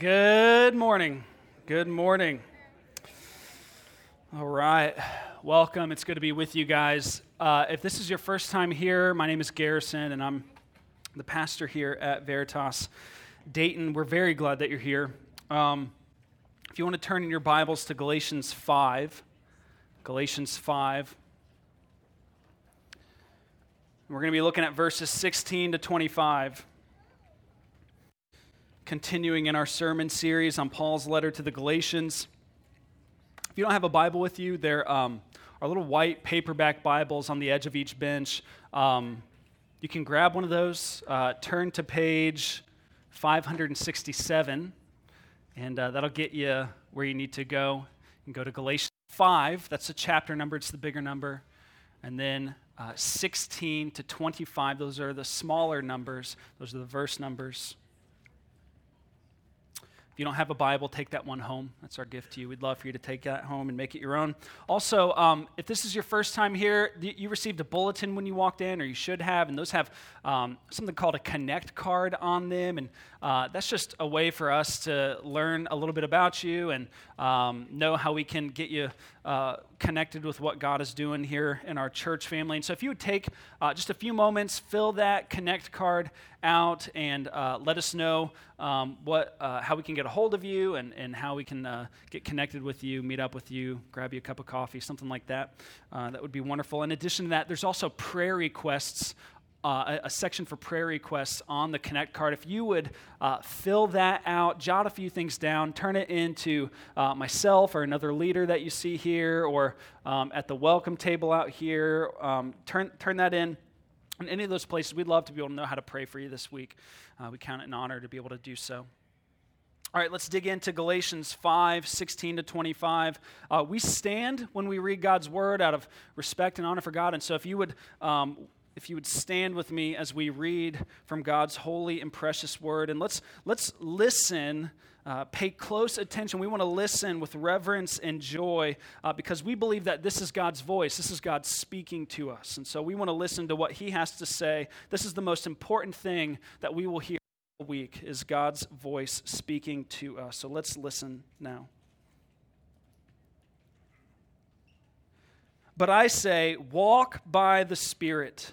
Good morning. Good morning. All right. Welcome. It's good to be with you guys. Uh, if this is your first time here, my name is Garrison, and I'm the pastor here at Veritas Dayton. We're very glad that you're here. Um, if you want to turn in your Bibles to Galatians 5, Galatians 5. We're going to be looking at verses 16 to 25 continuing in our sermon series on Paul's letter to the Galatians. If you don't have a Bible with you, there um, are little white paperback Bibles on the edge of each bench. Um, you can grab one of those, uh, turn to page 567, and uh, that'll get you where you need to go. You can go to Galatians 5, that's the chapter number, it's the bigger number. And then uh, 16 to 25, those are the smaller numbers, those are the verse numbers you don't have a Bible, take that one home. That's our gift to you. We'd love for you to take that home and make it your own. Also, um, if this is your first time here, you received a bulletin when you walked in, or you should have, and those have um, something called a Connect card on them. And uh, that's just a way for us to learn a little bit about you and um, know how we can get you uh, connected with what God is doing here in our church family. And so, if you would take uh, just a few moments, fill that Connect card out, and uh, let us know um, what, uh, how we can get a hold of you and, and how we can uh, get connected with you, meet up with you, grab you a cup of coffee, something like that. That would be wonderful. In addition to that, there's also prayer requests uh, a, section for prayer requests on the Connect card. If you would uh, fill that out, jot a few things down, turn it into uh, myself or another leader that you see here, or um, at the welcome table out here, um, turn, turn that in. In any of those places, we'd love to be able to know how to pray for you this week. Uh, we count it an honor to be able to do so. All right, let's dig into Galatians 5 16 to 25. Uh, we stand when we read God's word out of respect and honor for God. And so, if you would um, if you would stand with me as we read from God's holy and precious word. And let's, let's listen, uh, pay close attention. We want to listen with reverence and joy uh, because we believe that this is God's voice. This is God speaking to us. And so we want to listen to what He has to say. This is the most important thing that we will hear all week is God's voice speaking to us. So let's listen now. But I say, walk by the Spirit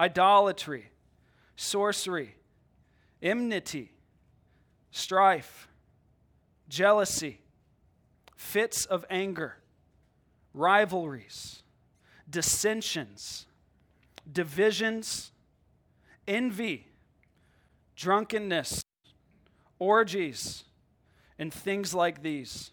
idolatry, sorcery, enmity, strife, jealousy, fits of anger, rivalries, dissensions, divisions, envy, drunkenness, orgies, and things like these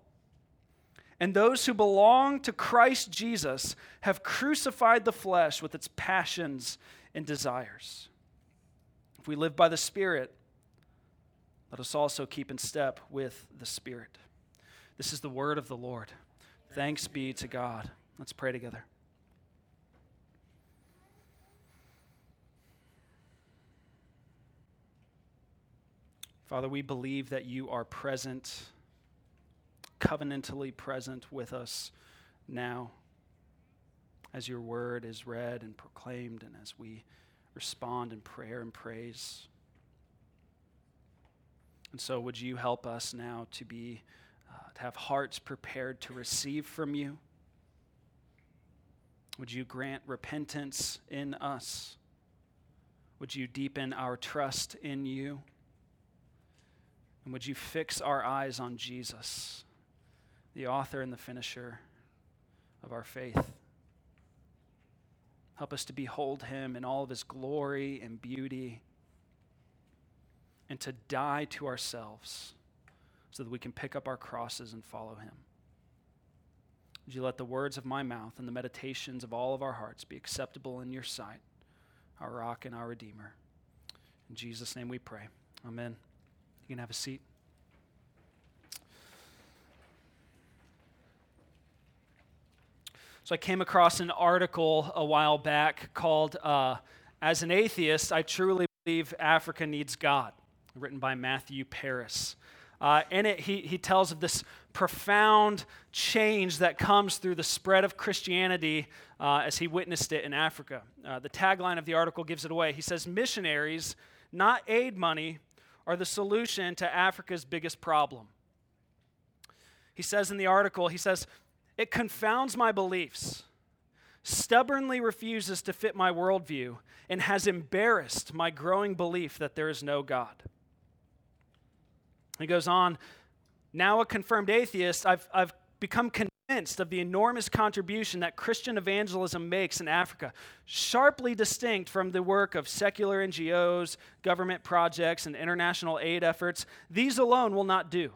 And those who belong to Christ Jesus have crucified the flesh with its passions and desires. If we live by the Spirit, let us also keep in step with the Spirit. This is the word of the Lord. Thanks be to God. Let's pray together. Father, we believe that you are present covenantally present with us now as your word is read and proclaimed and as we respond in prayer and praise. And so, would you help us now to be, uh, to have hearts prepared to receive from you? Would you grant repentance in us? Would you deepen our trust in you? And would you fix our eyes on Jesus, the author and the finisher of our faith? Help us to behold him in all of his glory and beauty and to die to ourselves so that we can pick up our crosses and follow him. Would you let the words of my mouth and the meditations of all of our hearts be acceptable in your sight, our rock and our redeemer? In Jesus' name we pray. Amen. You can have a seat. So I came across an article a while back called uh, As an Atheist, I Truly Believe Africa Needs God, written by Matthew Parris. Uh, in it, he, he tells of this profound change that comes through the spread of Christianity uh, as he witnessed it in Africa. Uh, the tagline of the article gives it away. He says, Missionaries, not aid money, are the solution to Africa's biggest problem. He says in the article, he says, It confounds my beliefs, stubbornly refuses to fit my worldview, and has embarrassed my growing belief that there is no God. He goes on, now a confirmed atheist, I've, I've become convinced of the enormous contribution that Christian evangelism makes in Africa, sharply distinct from the work of secular NGOs, government projects, and international aid efforts. These alone will not do.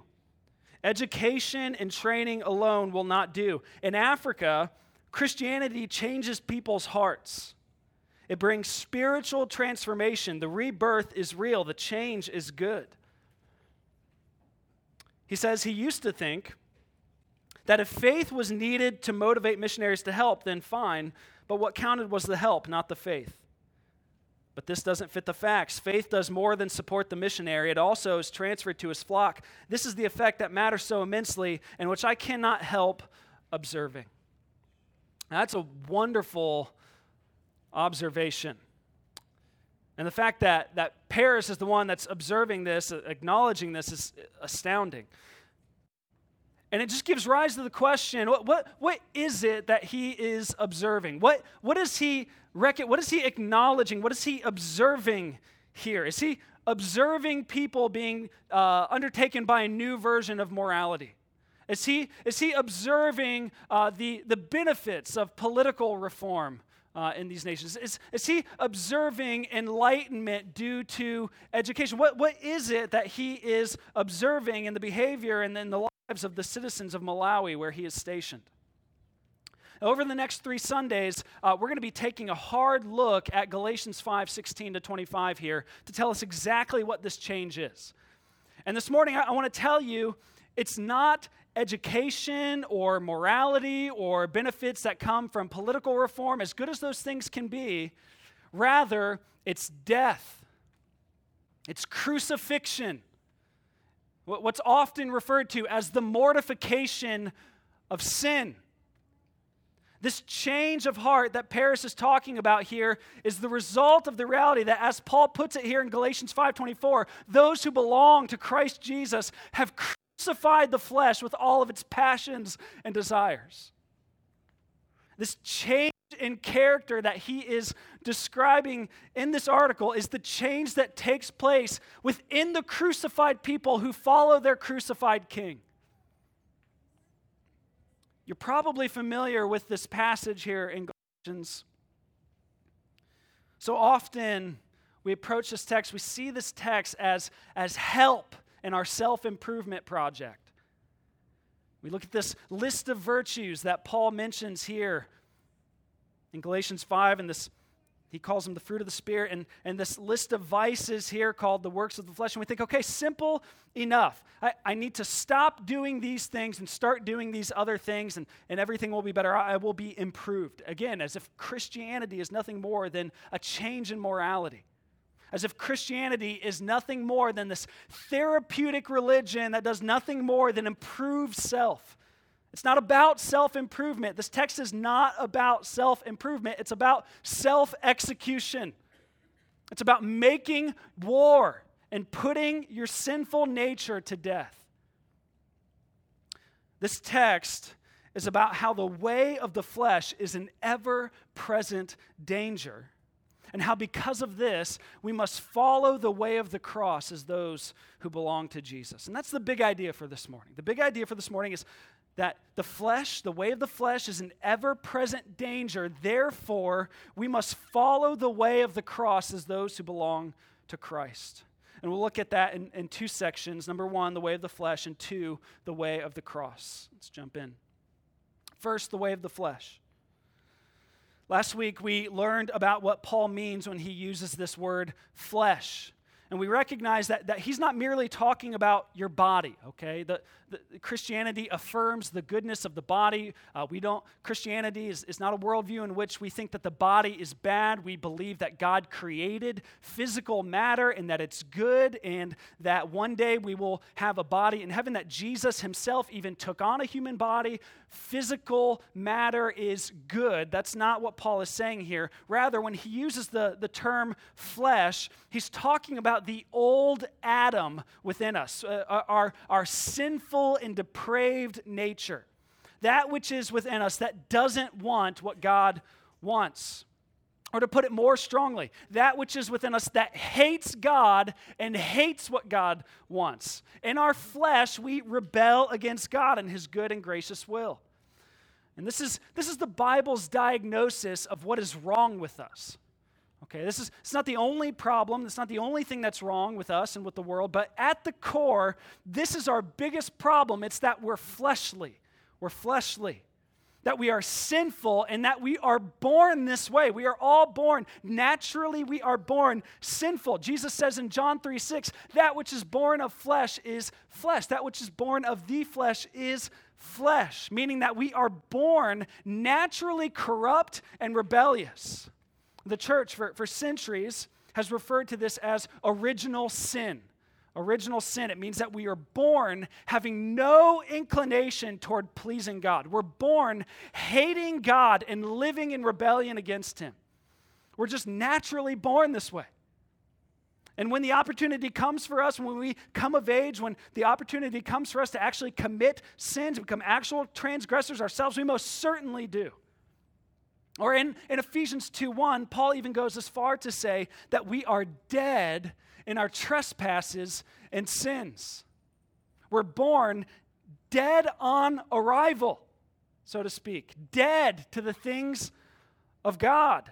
Education and training alone will not do. In Africa, Christianity changes people's hearts. It brings spiritual transformation. The rebirth is real, the change is good. He says he used to think that if faith was needed to motivate missionaries to help, then fine, but what counted was the help, not the faith. But this doesn't fit the facts. Faith does more than support the missionary, it also is transferred to his flock. This is the effect that matters so immensely and which I cannot help observing. That's a wonderful observation. And the fact that, that Parris is the one that's observing this, acknowledging this, is astounding. And it just gives rise to the question what, what, what is it that he is observing? What, what, is he rec- what is he acknowledging? What is he observing here? Is he observing people being uh, undertaken by a new version of morality? Is he, is he observing uh, the, the benefits of political reform? uh, in these nations? Is, is he observing enlightenment due to education? What, what is it that he is observing in the behavior and in the lives of the citizens of Malawi where he is stationed? Over the next three Sundays, uh, we're going to be taking a hard look at Galatians 5 16 to 25 here to tell us exactly what this change is. And this morning, I, I want to tell you it's not education or morality or benefits that come from political reform, as good as those things can be. Rather, it's death, it's crucifixion, what's often referred to as the mortification of sin. This change of heart that Parris is talking about here is the result of the reality that as Paul puts it here in Galatians 5:24, those who belong to Christ Jesus have crucified the flesh with all of its passions and desires. This change in character that he is describing in this article is the change that takes place within the crucified people who follow their crucified king. You're probably familiar with this passage here in Galatians. So often we approach this text, we see this text as, as help in our self improvement project. We look at this list of virtues that Paul mentions here in Galatians 5, and this he calls them the fruit of the Spirit, and, and this list of vices here called the works of the flesh. And we think, okay, simple enough. I, I need to stop doing these things and start doing these other things, and, and everything will be better. I will be improved. Again, as if Christianity is nothing more than a change in morality as if Christianity is nothing more than this therapeutic religion that does nothing more than improve self. It's not about self improvement. This text is not about self improvement, it's about self execution. It's about making war and putting your sinful nature to death. This text is about how the way of the flesh is an ever present danger and how because of this, we must follow the way of the cross as those who belong to Jesus. And that's the big idea for this morning. The big idea for this morning is that the flesh, the way of the flesh, is an ever present danger. Therefore, we must follow the way of the cross as those who belong to Christ. And we'll look at that in, in two sections. Number one, the way of the flesh, and two, the way of the cross. Let's jump in. First, the way of the flesh. Last week, we learned about what Paul means when he uses this word flesh. And we recognize that, that he's not merely talking about your body, okay? The, the Christianity affirms the goodness of the body. Uh, we don't, Christianity is, is not a worldview in which we think that the body is bad. We believe that God created physical matter and that it's good, and that one day we will have a body in heaven, that Jesus himself even took on a human body. Physical matter is good. That's not what Paul is saying here. Rather, when he uses the, the term flesh, he's talking about about the old Adam within us, uh, our, our sinful and depraved nature, that which is within us that doesn't want what God wants. Or to put it more strongly, that which is within us that hates God and hates what God wants. In our flesh, we rebel against God and His good and gracious will. And this is, this is the Bible's diagnosis of what is wrong with us. Okay, this is it's not the only problem, it's not the only thing that's wrong with us and with the world, but at the core, this is our biggest problem. It's that we're fleshly. We're fleshly. That we are sinful and that we are born this way. We are all born. Naturally, we are born sinful. Jesus says in John 3 6, that which is born of flesh is flesh. That which is born of the flesh is flesh, meaning that we are born naturally corrupt and rebellious. The church, for, for centuries, has referred to this as original sin. Original sin. It means that we are born having no inclination toward pleasing God. We're born hating God and living in rebellion against Him. We're just naturally born this way. And when the opportunity comes for us, when we come of age, when the opportunity comes for us to actually commit sins, become actual transgressors ourselves, we most certainly do. Or in, in Ephesians 2 1, Paul even goes as far to say that we are dead in our trespasses and sins. We're born dead on arrival, so to speak, dead to the things of God.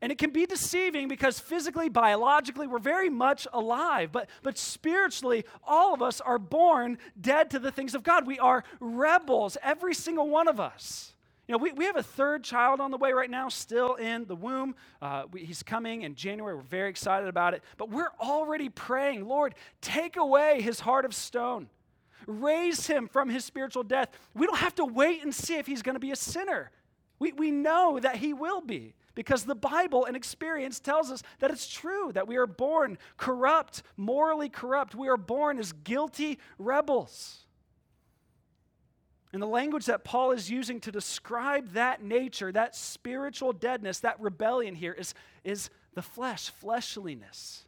And it can be deceiving because physically, biologically, we're very much alive. But, but spiritually, all of us are born dead to the things of God. We are rebels, every single one of us. You know, we, we have a third child on the way right now, still in the womb. Uh, we, he's coming in January. We're very excited about it. But we're already praying, Lord, take away his heart of stone, raise him from his spiritual death. We don't have to wait and see if he's going to be a sinner. We, we know that he will be because the Bible and experience tells us that it's true that we are born corrupt, morally corrupt. We are born as guilty rebels. And the language that Paul is using to describe that nature, that spiritual deadness, that rebellion here is, is the flesh, fleshliness.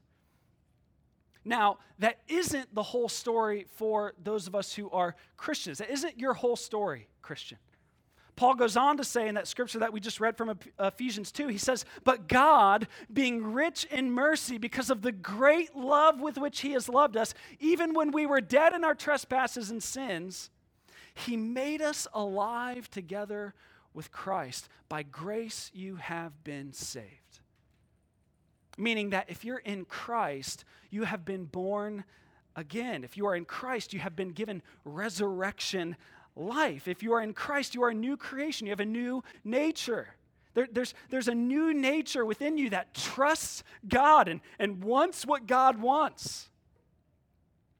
Now, that isn't the whole story for those of us who are Christians. That isn't your whole story, Christian. Paul goes on to say in that scripture that we just read from Ephesians 2, he says, But God, being rich in mercy because of the great love with which he has loved us, even when we were dead in our trespasses and sins, he made us alive together with Christ. By grace, you have been saved. Meaning that if you're in Christ, you have been born again. If you are in Christ, you have been given resurrection life. If you are in Christ, you are a new creation, you have a new nature. There, there's, there's a new nature within you that trusts God and, and wants what God wants.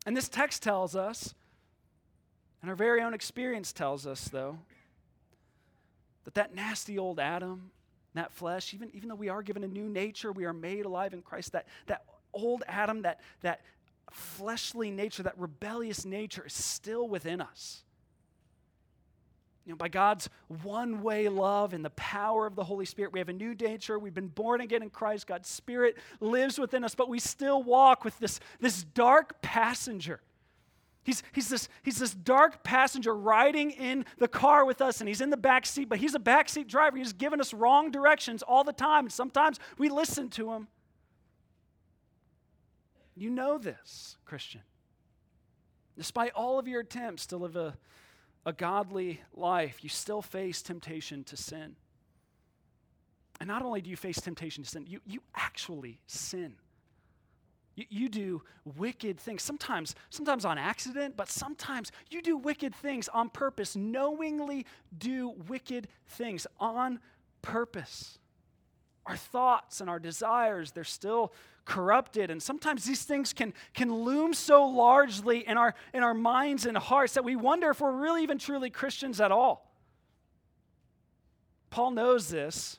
And this text tells us and our very own experience tells us, though, that that nasty old Adam, that flesh, even, even though we are given a new nature, we are made alive in Christ, that, that old Adam, that, that fleshly nature, that rebellious nature is still within us. You know, by God's one way love and the power of the Holy Spirit, we have a new nature. We've been born again in Christ. God's Spirit lives within us, but we still walk with this, this dark passenger He's, he's, this, he's this dark passenger riding in the car with us, and he's in the back seat, but he's a backseat driver. He's giving us wrong directions all the time, and sometimes we listen to him. You know this, Christian. Despite all of your attempts to live a, a godly life, you still face temptation to sin. And not only do you face temptation to sin, you, you actually sin. You, you do wicked things, sometimes, sometimes on accident, but sometimes you do wicked things on purpose, knowingly do wicked things on purpose. Our thoughts and our desires, they're still corrupted. And sometimes these things can, can loom so largely in our, in our minds and hearts that we wonder if we're really even truly Christians at all. Paul knows this.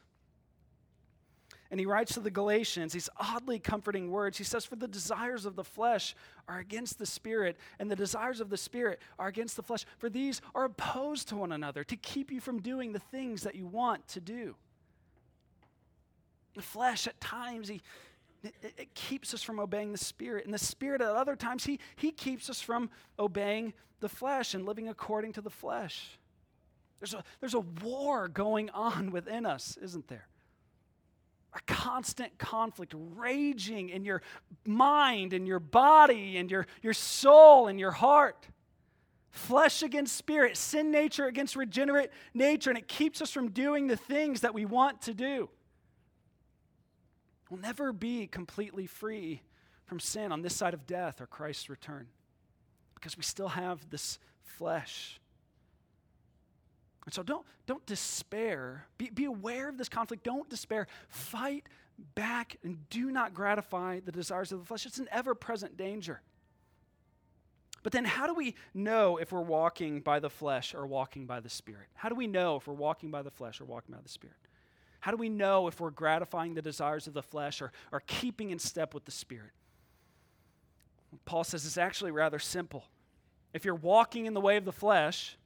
And he writes to the Galatians these oddly comforting words. He says, For the desires of the flesh are against the spirit, and the desires of the spirit are against the flesh. For these are opposed to one another to keep you from doing the things that you want to do. The flesh, at times, he, it, it keeps us from obeying the spirit. And the spirit, at other times, he, he keeps us from obeying the flesh and living according to the flesh. There's a, there's a war going on within us, isn't there? A constant conflict raging in your mind and your body and your, your soul and your heart. Flesh against spirit, sin nature against regenerate nature, and it keeps us from doing the things that we want to do. We'll never be completely free from sin on this side of death or Christ's return because we still have this flesh and so don't, don't despair. Be, be aware of this conflict. Don't despair. Fight back and do not gratify the desires of the flesh. It's an ever present danger. But then, how do we know if we're walking by the flesh or walking by the Spirit? How do we know if we're walking by the flesh or walking by the Spirit? How do we know if we're gratifying the desires of the flesh or, or keeping in step with the Spirit? Paul says it's actually rather simple. If you're walking in the way of the flesh,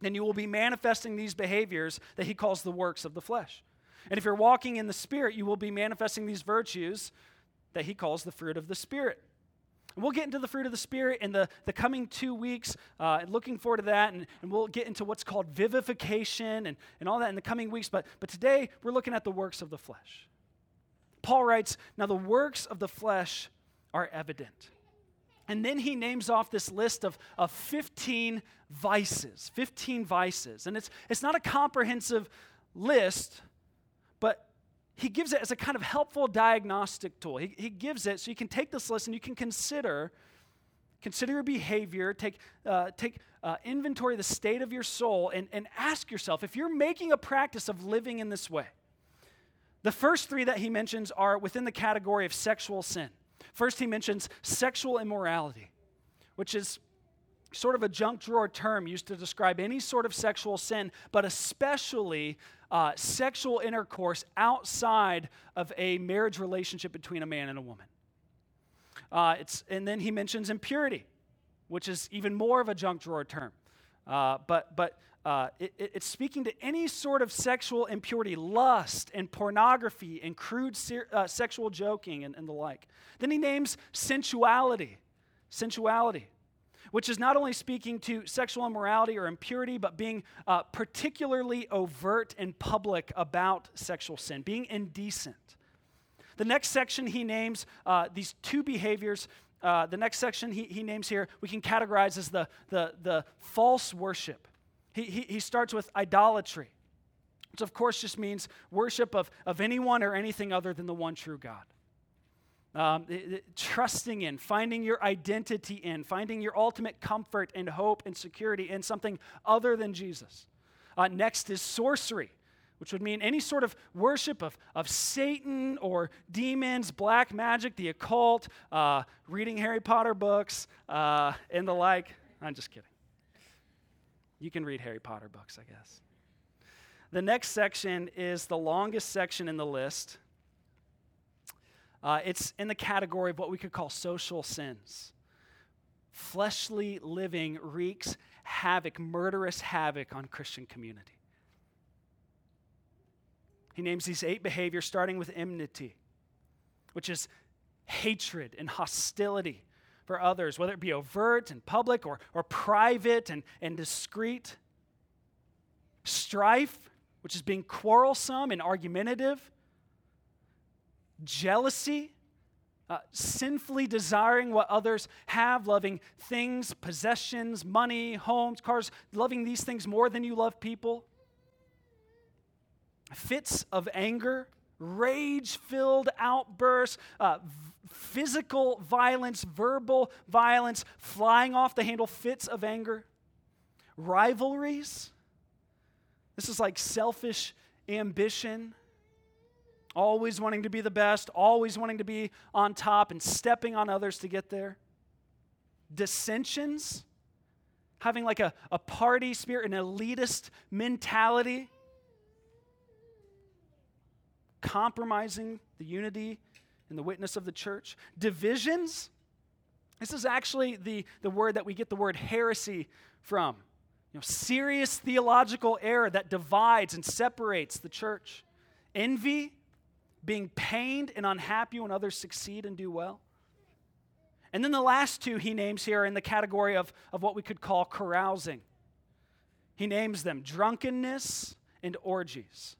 then you will be manifesting these behaviors that he calls the works of the flesh. And if you're walking in the Spirit, you will be manifesting these virtues that he calls the fruit of the Spirit. And we'll get into the fruit of the Spirit in the, the coming two weeks, uh, looking forward to that, and, and we'll get into what's called vivification and, and all that in the coming weeks. But, but today, we're looking at the works of the flesh. Paul writes, Now the works of the flesh are evident. And then he names off this list of, of 15 vices, 15 vices. And it's, it's not a comprehensive list, but he gives it as a kind of helpful diagnostic tool. He, he gives it so you can take this list and you can consider consider your behavior, take, uh, take uh, inventory of the state of your soul, and, and ask yourself if you're making a practice of living in this way. The first three that he mentions are within the category of sexual sin. First, he mentions sexual immorality, which is sort of a junk drawer term used to describe any sort of sexual sin, but especially uh, sexual intercourse outside of a marriage relationship between a man and a woman. Uh, it's, and then he mentions impurity, which is even more of a junk drawer term. Uh, but but uh, it, it's speaking to any sort of sexual impurity, lust and pornography and crude ser- uh, sexual joking and, and the like. Then he names sensuality, sensuality, which is not only speaking to sexual immorality or impurity, but being uh, particularly overt and public about sexual sin, being indecent. The next section he names uh, these two behaviors uh, the next section he, he names here, we can categorize as the, the, the false worship. He, he, he starts with idolatry, which of course just means worship of, of anyone or anything other than the one true God. Um, trusting in, finding your identity in, finding your ultimate comfort and hope and security in something other than Jesus. Uh, next is sorcery, which would mean any sort of worship of, of Satan or demons, black magic, the occult, uh, reading Harry Potter books, uh, and the like. I'm just kidding. You can read Harry Potter books, I guess. The next section is the longest section in the list. Uh, it's in the category of what we could call social sins. Fleshly living wreaks havoc, murderous havoc on Christian community. He names these eight behaviors, starting with enmity, which is hatred and hostility for others, whether it be overt and public or, or private and, and discreet. Strife, which is being quarrelsome and argumentative. Jealousy, uh, sinfully desiring what others have, loving things, possessions, money, homes, cars, loving these things more than you love people. Fits of anger, rage filled outbursts, uh, physical violence, verbal violence, flying off the handle, fits of anger, rivalries. This is like selfish ambition, always wanting to be the best, always wanting to be on top and stepping on others to get there. Dissensions, having like a, a party spirit, an elitist mentality compromising the unity and the witness of the church. Divisions, this is actually the, the word that we get the word heresy from. You know, serious theological error that divides and separates the church. Envy, being pained and unhappy when others succeed and do well. And then the last two he names here are in the category of, of what we could call carousing. He names them drunkenness and orgies.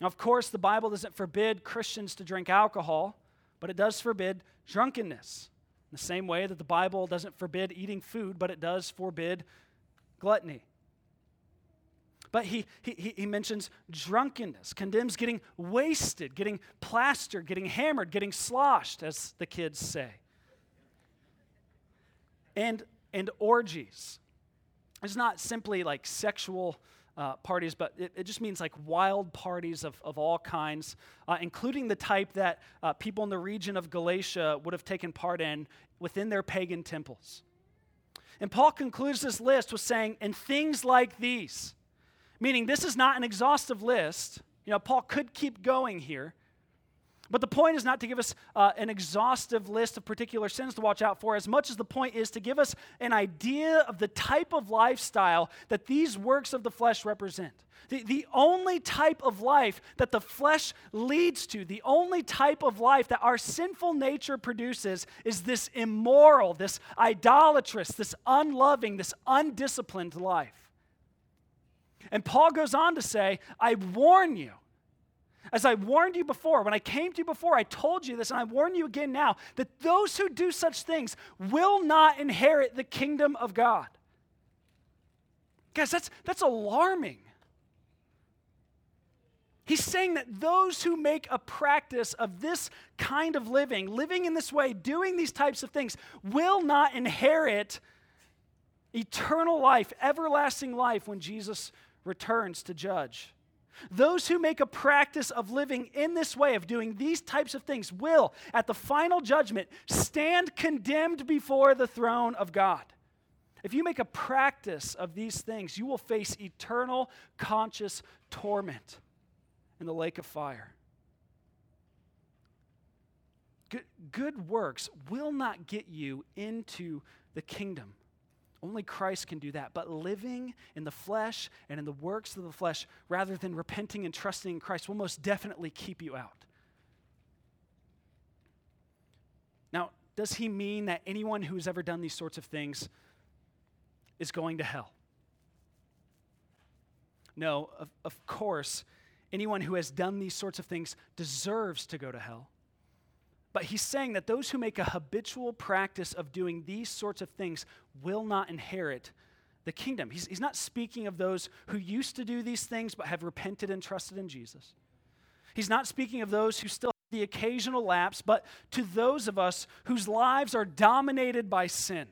Now, of course, the Bible doesn't forbid Christians to drink alcohol, but it does forbid drunkenness. In the same way that the Bible doesn't forbid eating food, but it does forbid gluttony. But he, he, he mentions drunkenness, condemns getting wasted, getting plastered, getting hammered, getting sloshed, as the kids say. And, and orgies. It's not simply like sexual uh, parties, but it, it, just means like wild parties of, of all kinds, uh, including the type that uh, people in the region of Galatia would have taken part in within their pagan temples. And Paul concludes this list with saying, and things like these, meaning this is not an exhaustive list. You know, Paul could keep going here. But the point is not to give us uh, an exhaustive list of particular sins to watch out for, as much as the point is to give us an idea of the type of lifestyle that these works of the flesh represent. The, the only type of life that the flesh leads to, the only type of life that our sinful nature produces, is this immoral, this idolatrous, this unloving, this undisciplined life. And Paul goes on to say, I warn you as I warned you before, when I came to you before, I told you this, and I warn you again now that those who do such things will not inherit the kingdom of God. Guys, that's, that's alarming. He's saying that those who make a practice of this kind of living, living in this way, doing these types of things, will not inherit eternal life, everlasting life when Jesus returns to judge. Those who make a practice of living in this way, of doing these types of things, will, at the final judgment, stand condemned before the throne of God. If you make a practice of these things, you will face eternal conscious torment in the lake of fire. Good, good works will not get you into the kingdom only Christ can do that. But living in the flesh and in the works of the flesh rather than repenting and trusting in Christ will most definitely keep you out. Now, does he mean that anyone who's ever done these sorts of things is going to hell? No, of, of course, anyone who has done these sorts of things deserves to go to hell. But he's saying that those who make a habitual practice of doing these sorts of things will not inherit the kingdom. He's, he's not speaking of those who used to do these things but have repented and trusted in Jesus. He's not speaking of those who still have the occasional lapse, but to those of us whose lives are dominated by sin,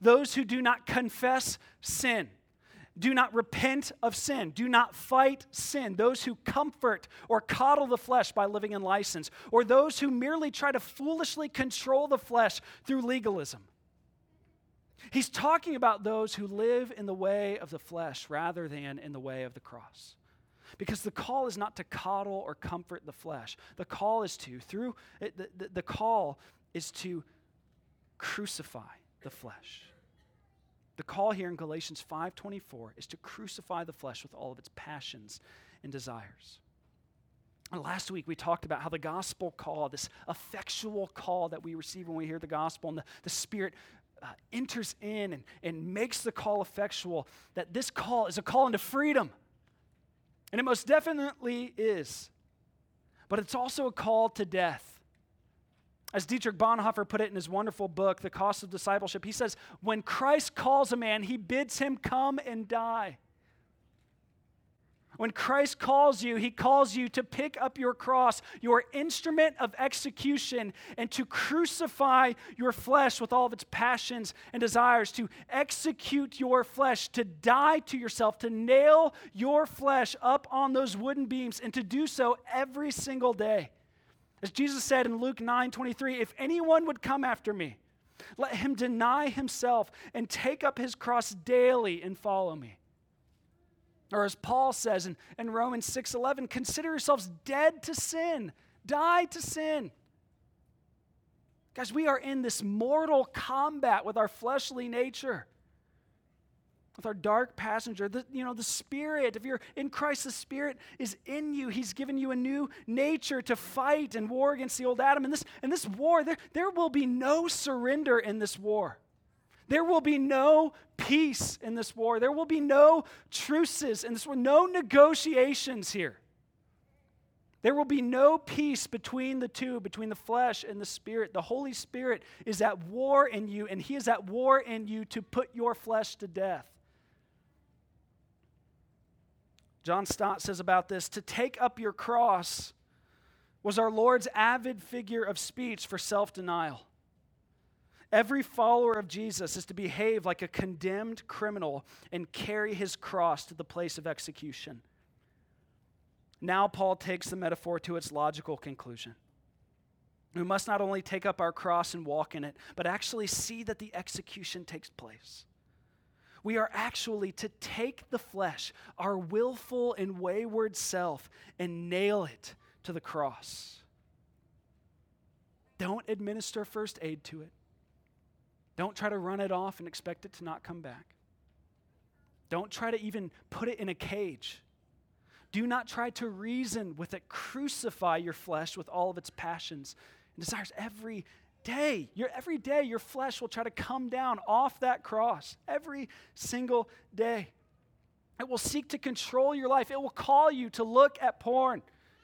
those who do not confess sin do not repent of sin. Do not fight sin. Those who comfort or coddle the flesh by living in license, or those who merely try to foolishly control the flesh through legalism. He's talking about those who live in the way of the flesh rather than in the way of the cross. Because the call is not to coddle or comfort the flesh. The call is to, through, the, the, the call is to crucify the flesh. The call here in Galatians 5:24 is to crucify the flesh with all of its passions and desires. Last week, we talked about how the gospel call, this effectual call that we receive when we hear the gospel, and the, the Spirit uh, enters in and, and makes the call effectual, that this call is a call into freedom. And it most definitely is. But it's also a call to death. As Dietrich Bonhoeffer put it in his wonderful book, The Cost of Discipleship, he says, When Christ calls a man, he bids him come and die. When Christ calls you, he calls you to pick up your cross, your instrument of execution, and to crucify your flesh with all of its passions and desires, to execute your flesh, to die to yourself, to nail your flesh up on those wooden beams, and to do so every single day. As Jesus said in Luke 9 23, if anyone would come after me, let him deny himself and take up his cross daily and follow me. Or as Paul says in, in Romans 6:11, consider yourselves dead to sin, die to sin. Guys, we are in this mortal combat with our fleshly nature, with our dark passenger. The, you know, the Spirit, if you're in Christ, the Spirit is in you. He's given you a new nature to fight and war against the old Adam. And this, and this war, there, there will be no surrender in this war. There will be no peace in this war. There will be no truces in this war, no negotiations here. There will be no peace between the two, between the flesh and the spirit. The Holy Spirit is at war in you, and He is at war in you to put your flesh to death. John Stott says about this to take up your cross was our Lord's avid figure of speech for self denial. Every follower of Jesus is to behave like a condemned criminal and carry his cross to the place of execution. Now, Paul takes the metaphor to its logical conclusion. We must not only take up our cross and walk in it, but actually see that the execution takes place. We are actually to take the flesh, our willful and wayward self, and nail it to the cross. Don't administer first aid to it. Don't try to run it off and expect it to not come back. Don't try to even put it in a cage. Do not try to reason with it. Crucify your flesh with all of its passions and desires every day. Your, every day, your flesh will try to come down off that cross. Every single day. It will seek to control your life. It will call you to look at porn.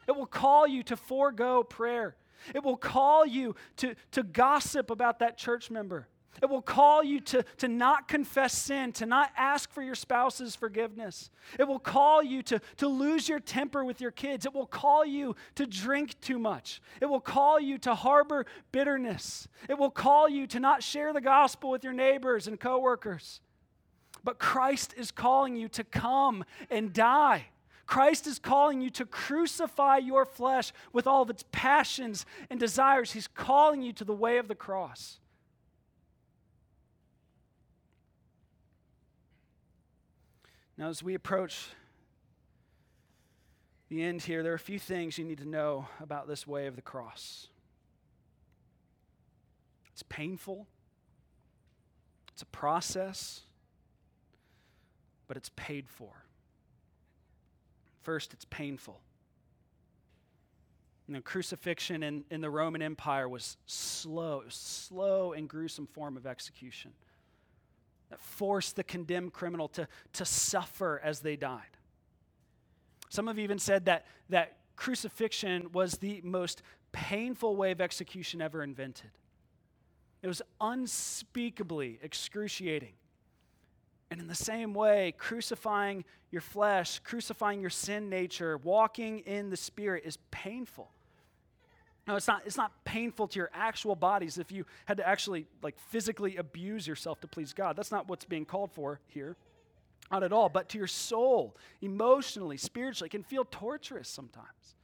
It will call you to forego prayer. It will call you to, to gossip about that church member. It will call you to, to not confess sin, to not ask for your spouse's forgiveness. It will call you to, to lose your temper with your kids. It will call you to drink too much. It will call you to harbor bitterness. It will call you to not share the gospel with your neighbors and coworkers. But Christ is calling you to come and die. Christ is calling you to crucify your flesh with all of its passions and desires. He's calling you to the way of the cross. Now, as we approach the end here, there are a few things you need to know about this way of the cross. It's painful, it's a process, but it's paid for. First, it's painful. You know, crucifixion in, in the Roman Empire was slow, it was slow and gruesome form of execution that forced the condemned criminal to, to suffer as they died. Some have even said that, that crucifixion was the most painful way of execution ever invented. It was unspeakably excruciating. And in the same way, crucifying your flesh, crucifying your sin nature, walking in the Spirit is painful. No, it's not, it's not painful to your actual bodies if you had to actually like physically abuse yourself to please God. That's not what's being called for here. Not at all. But to your soul, emotionally, spiritually, it can feel torturous sometimes.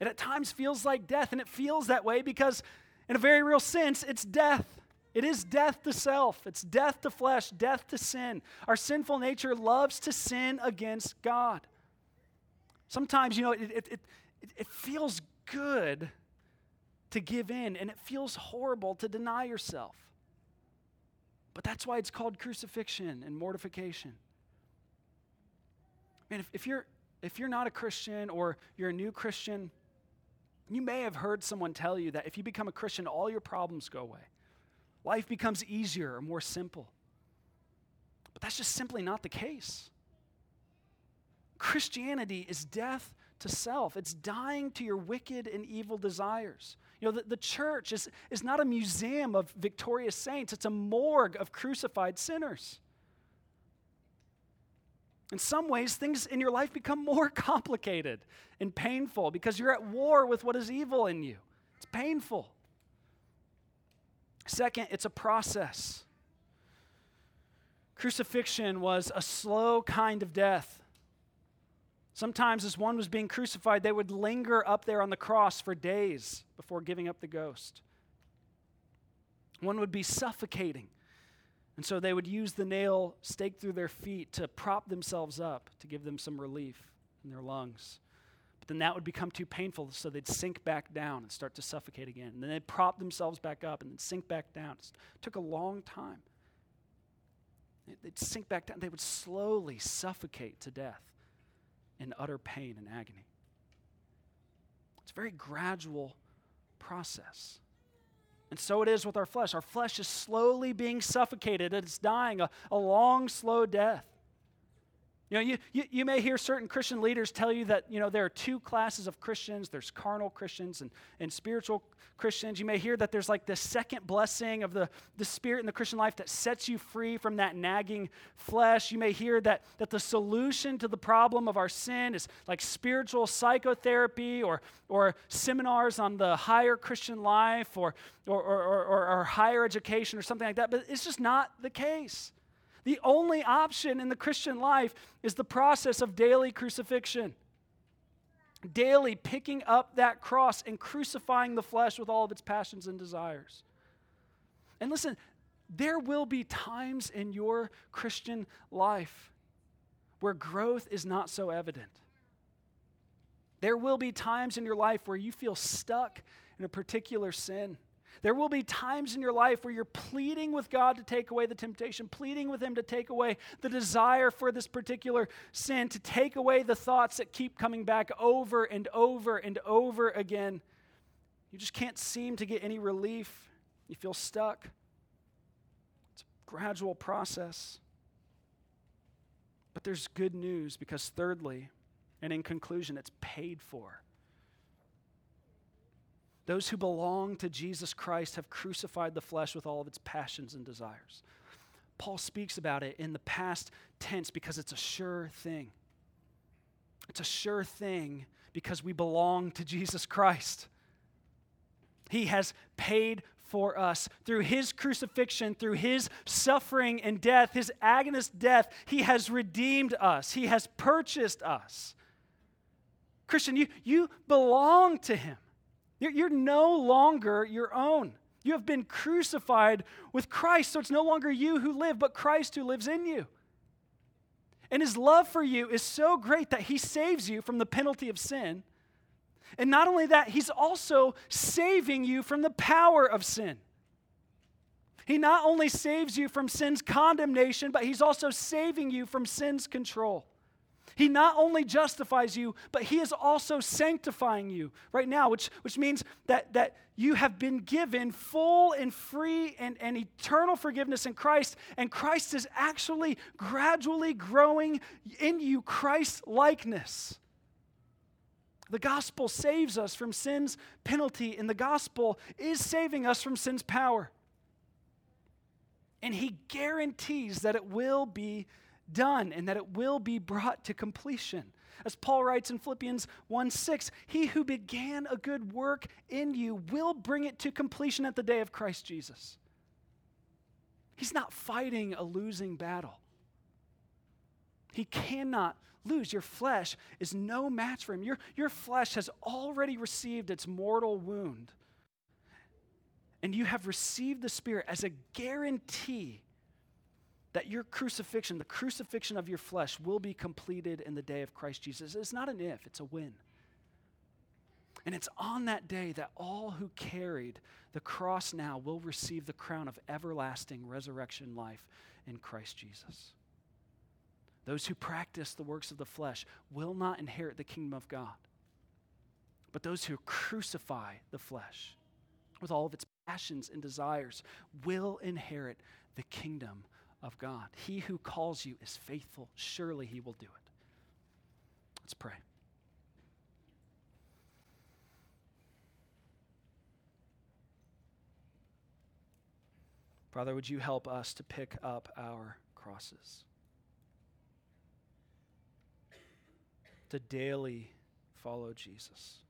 It at times feels like death, and it feels that way because, in a very real sense, it's death. It is death to self, it's death to flesh, death to sin. Our sinful nature loves to sin against God. Sometimes, you know, it, it, it, it feels good to give in, and it feels horrible to deny yourself. But that's why it's called crucifixion and mortification. Man, if, if, you're, if you're not a Christian or you're a new Christian, You may have heard someone tell you that if you become a Christian, all your problems go away. Life becomes easier or more simple. But that's just simply not the case. Christianity is death to self, it's dying to your wicked and evil desires. You know, the, the church is, is not a museum of victorious saints, it's a morgue of crucified sinners. In some ways, things in your life become more complicated and painful because you're at war with what is evil in you. It's painful. Second, it's a process. Crucifixion was a slow kind of death. Sometimes, as one was being crucified, they would linger up there on the cross for days before giving up the ghost. One would be suffocating and so they would use the nail stake through their feet to prop themselves up to give them some relief in their lungs. But then that would become too painful, so they'd sink back down and start to suffocate again. And then they'd prop themselves back up and then sink back down. It took a long time. They'd sink back down. They would slowly suffocate to death in utter pain and agony. It's a very gradual process. And so it is with our flesh. Our flesh is slowly being suffocated, it's dying a, a long, slow death. You know, you, you, you, may hear certain Christian leaders tell you that, you know, there are two classes of Christians. There's carnal Christians and, and spiritual Christians. You may hear that there's like this second blessing of the, the Spirit in the Christian life that sets you free from that nagging flesh. You may hear that, that the solution to the problem of our sin is like spiritual psychotherapy or, or seminars on the higher Christian life or, or, or, or, or higher education or something like that. But it's just not the case. The only option in the Christian life is the process of daily crucifixion. Daily picking up that cross and crucifying the flesh with all of its passions and desires. And listen, there will be times in your Christian life where growth is not so evident. There will be times in your life where you feel stuck in a particular sin. There will be times in your life where you're pleading with God to take away the temptation, pleading with Him to take away the desire for this particular sin, to take away the thoughts that keep coming back over and over and over again. You just can't seem to get any relief. You feel stuck. It's a gradual process. But there's good news because, thirdly, and in conclusion, it's paid for. Those who belong to Jesus Christ have crucified the flesh with all of its passions and desires. Paul speaks about it in the past tense because it's a sure thing. It's a sure thing because we belong to Jesus Christ. He has paid for us. Through his crucifixion, through his suffering and death, his agonist death, he has redeemed us. He has purchased us. Christian, you, you belong to him. You're, no longer your own. You have been crucified with Christ, so it's no longer you who live, but Christ who lives in you. And his love for you is so great that he saves you from the penalty of sin. And not only that, he's also saving you from the power of sin. He not only saves you from sin's condemnation, but he's also saving you from sin's control. He not only justifies you, but He is also sanctifying you right now, which, which means that, that you have been given full and free and, and eternal forgiveness in Christ, and Christ is actually gradually growing in you Christ likeness. The gospel saves us from sin's penalty, and the gospel is saving us from sin's power. And He guarantees that it will be done and that it will be brought to completion. As Paul writes in Philippians 1 6, he who began a good work in you will bring it to completion at the day of Christ Jesus. He's not fighting a losing battle. He cannot lose. Your flesh is no match for him. Your, your flesh has already received its mortal wound. And you have received the Spirit as a guarantee that your crucifixion, the crucifixion of your flesh, will be completed in the day of Christ Jesus. It's not an if, it's a when. And it's on that day that all who carried the cross now will receive the crown of everlasting resurrection life in Christ Jesus. Those who practice the works of the flesh will not inherit the kingdom of God. But those who crucify the flesh with all of its passions and desires will inherit the kingdom of God. He who calls you is faithful. Surely he will do it. Let's pray. Father, would you help us to pick up our crosses? To daily follow Jesus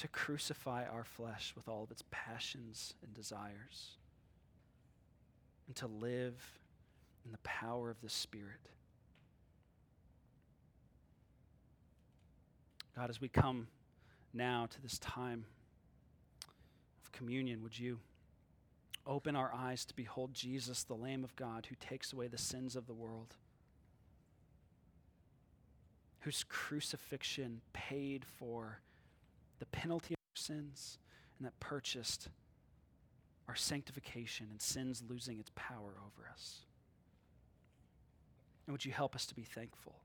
to crucify our flesh with all of its passions and desires, and to live in the power of the Spirit. God, as we come now to this time of communion, would you open our eyes to behold Jesus, the Lamb of God, who takes away the sins of the world, whose crucifixion paid for the penalty of our sins and that purchased our sanctification and sins losing its power over us. And would you help us to be thankful?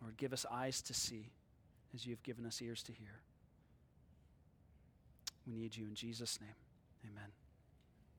Lord, give us eyes to see as you have given us ears to hear. We need you in Jesus' name. Amen.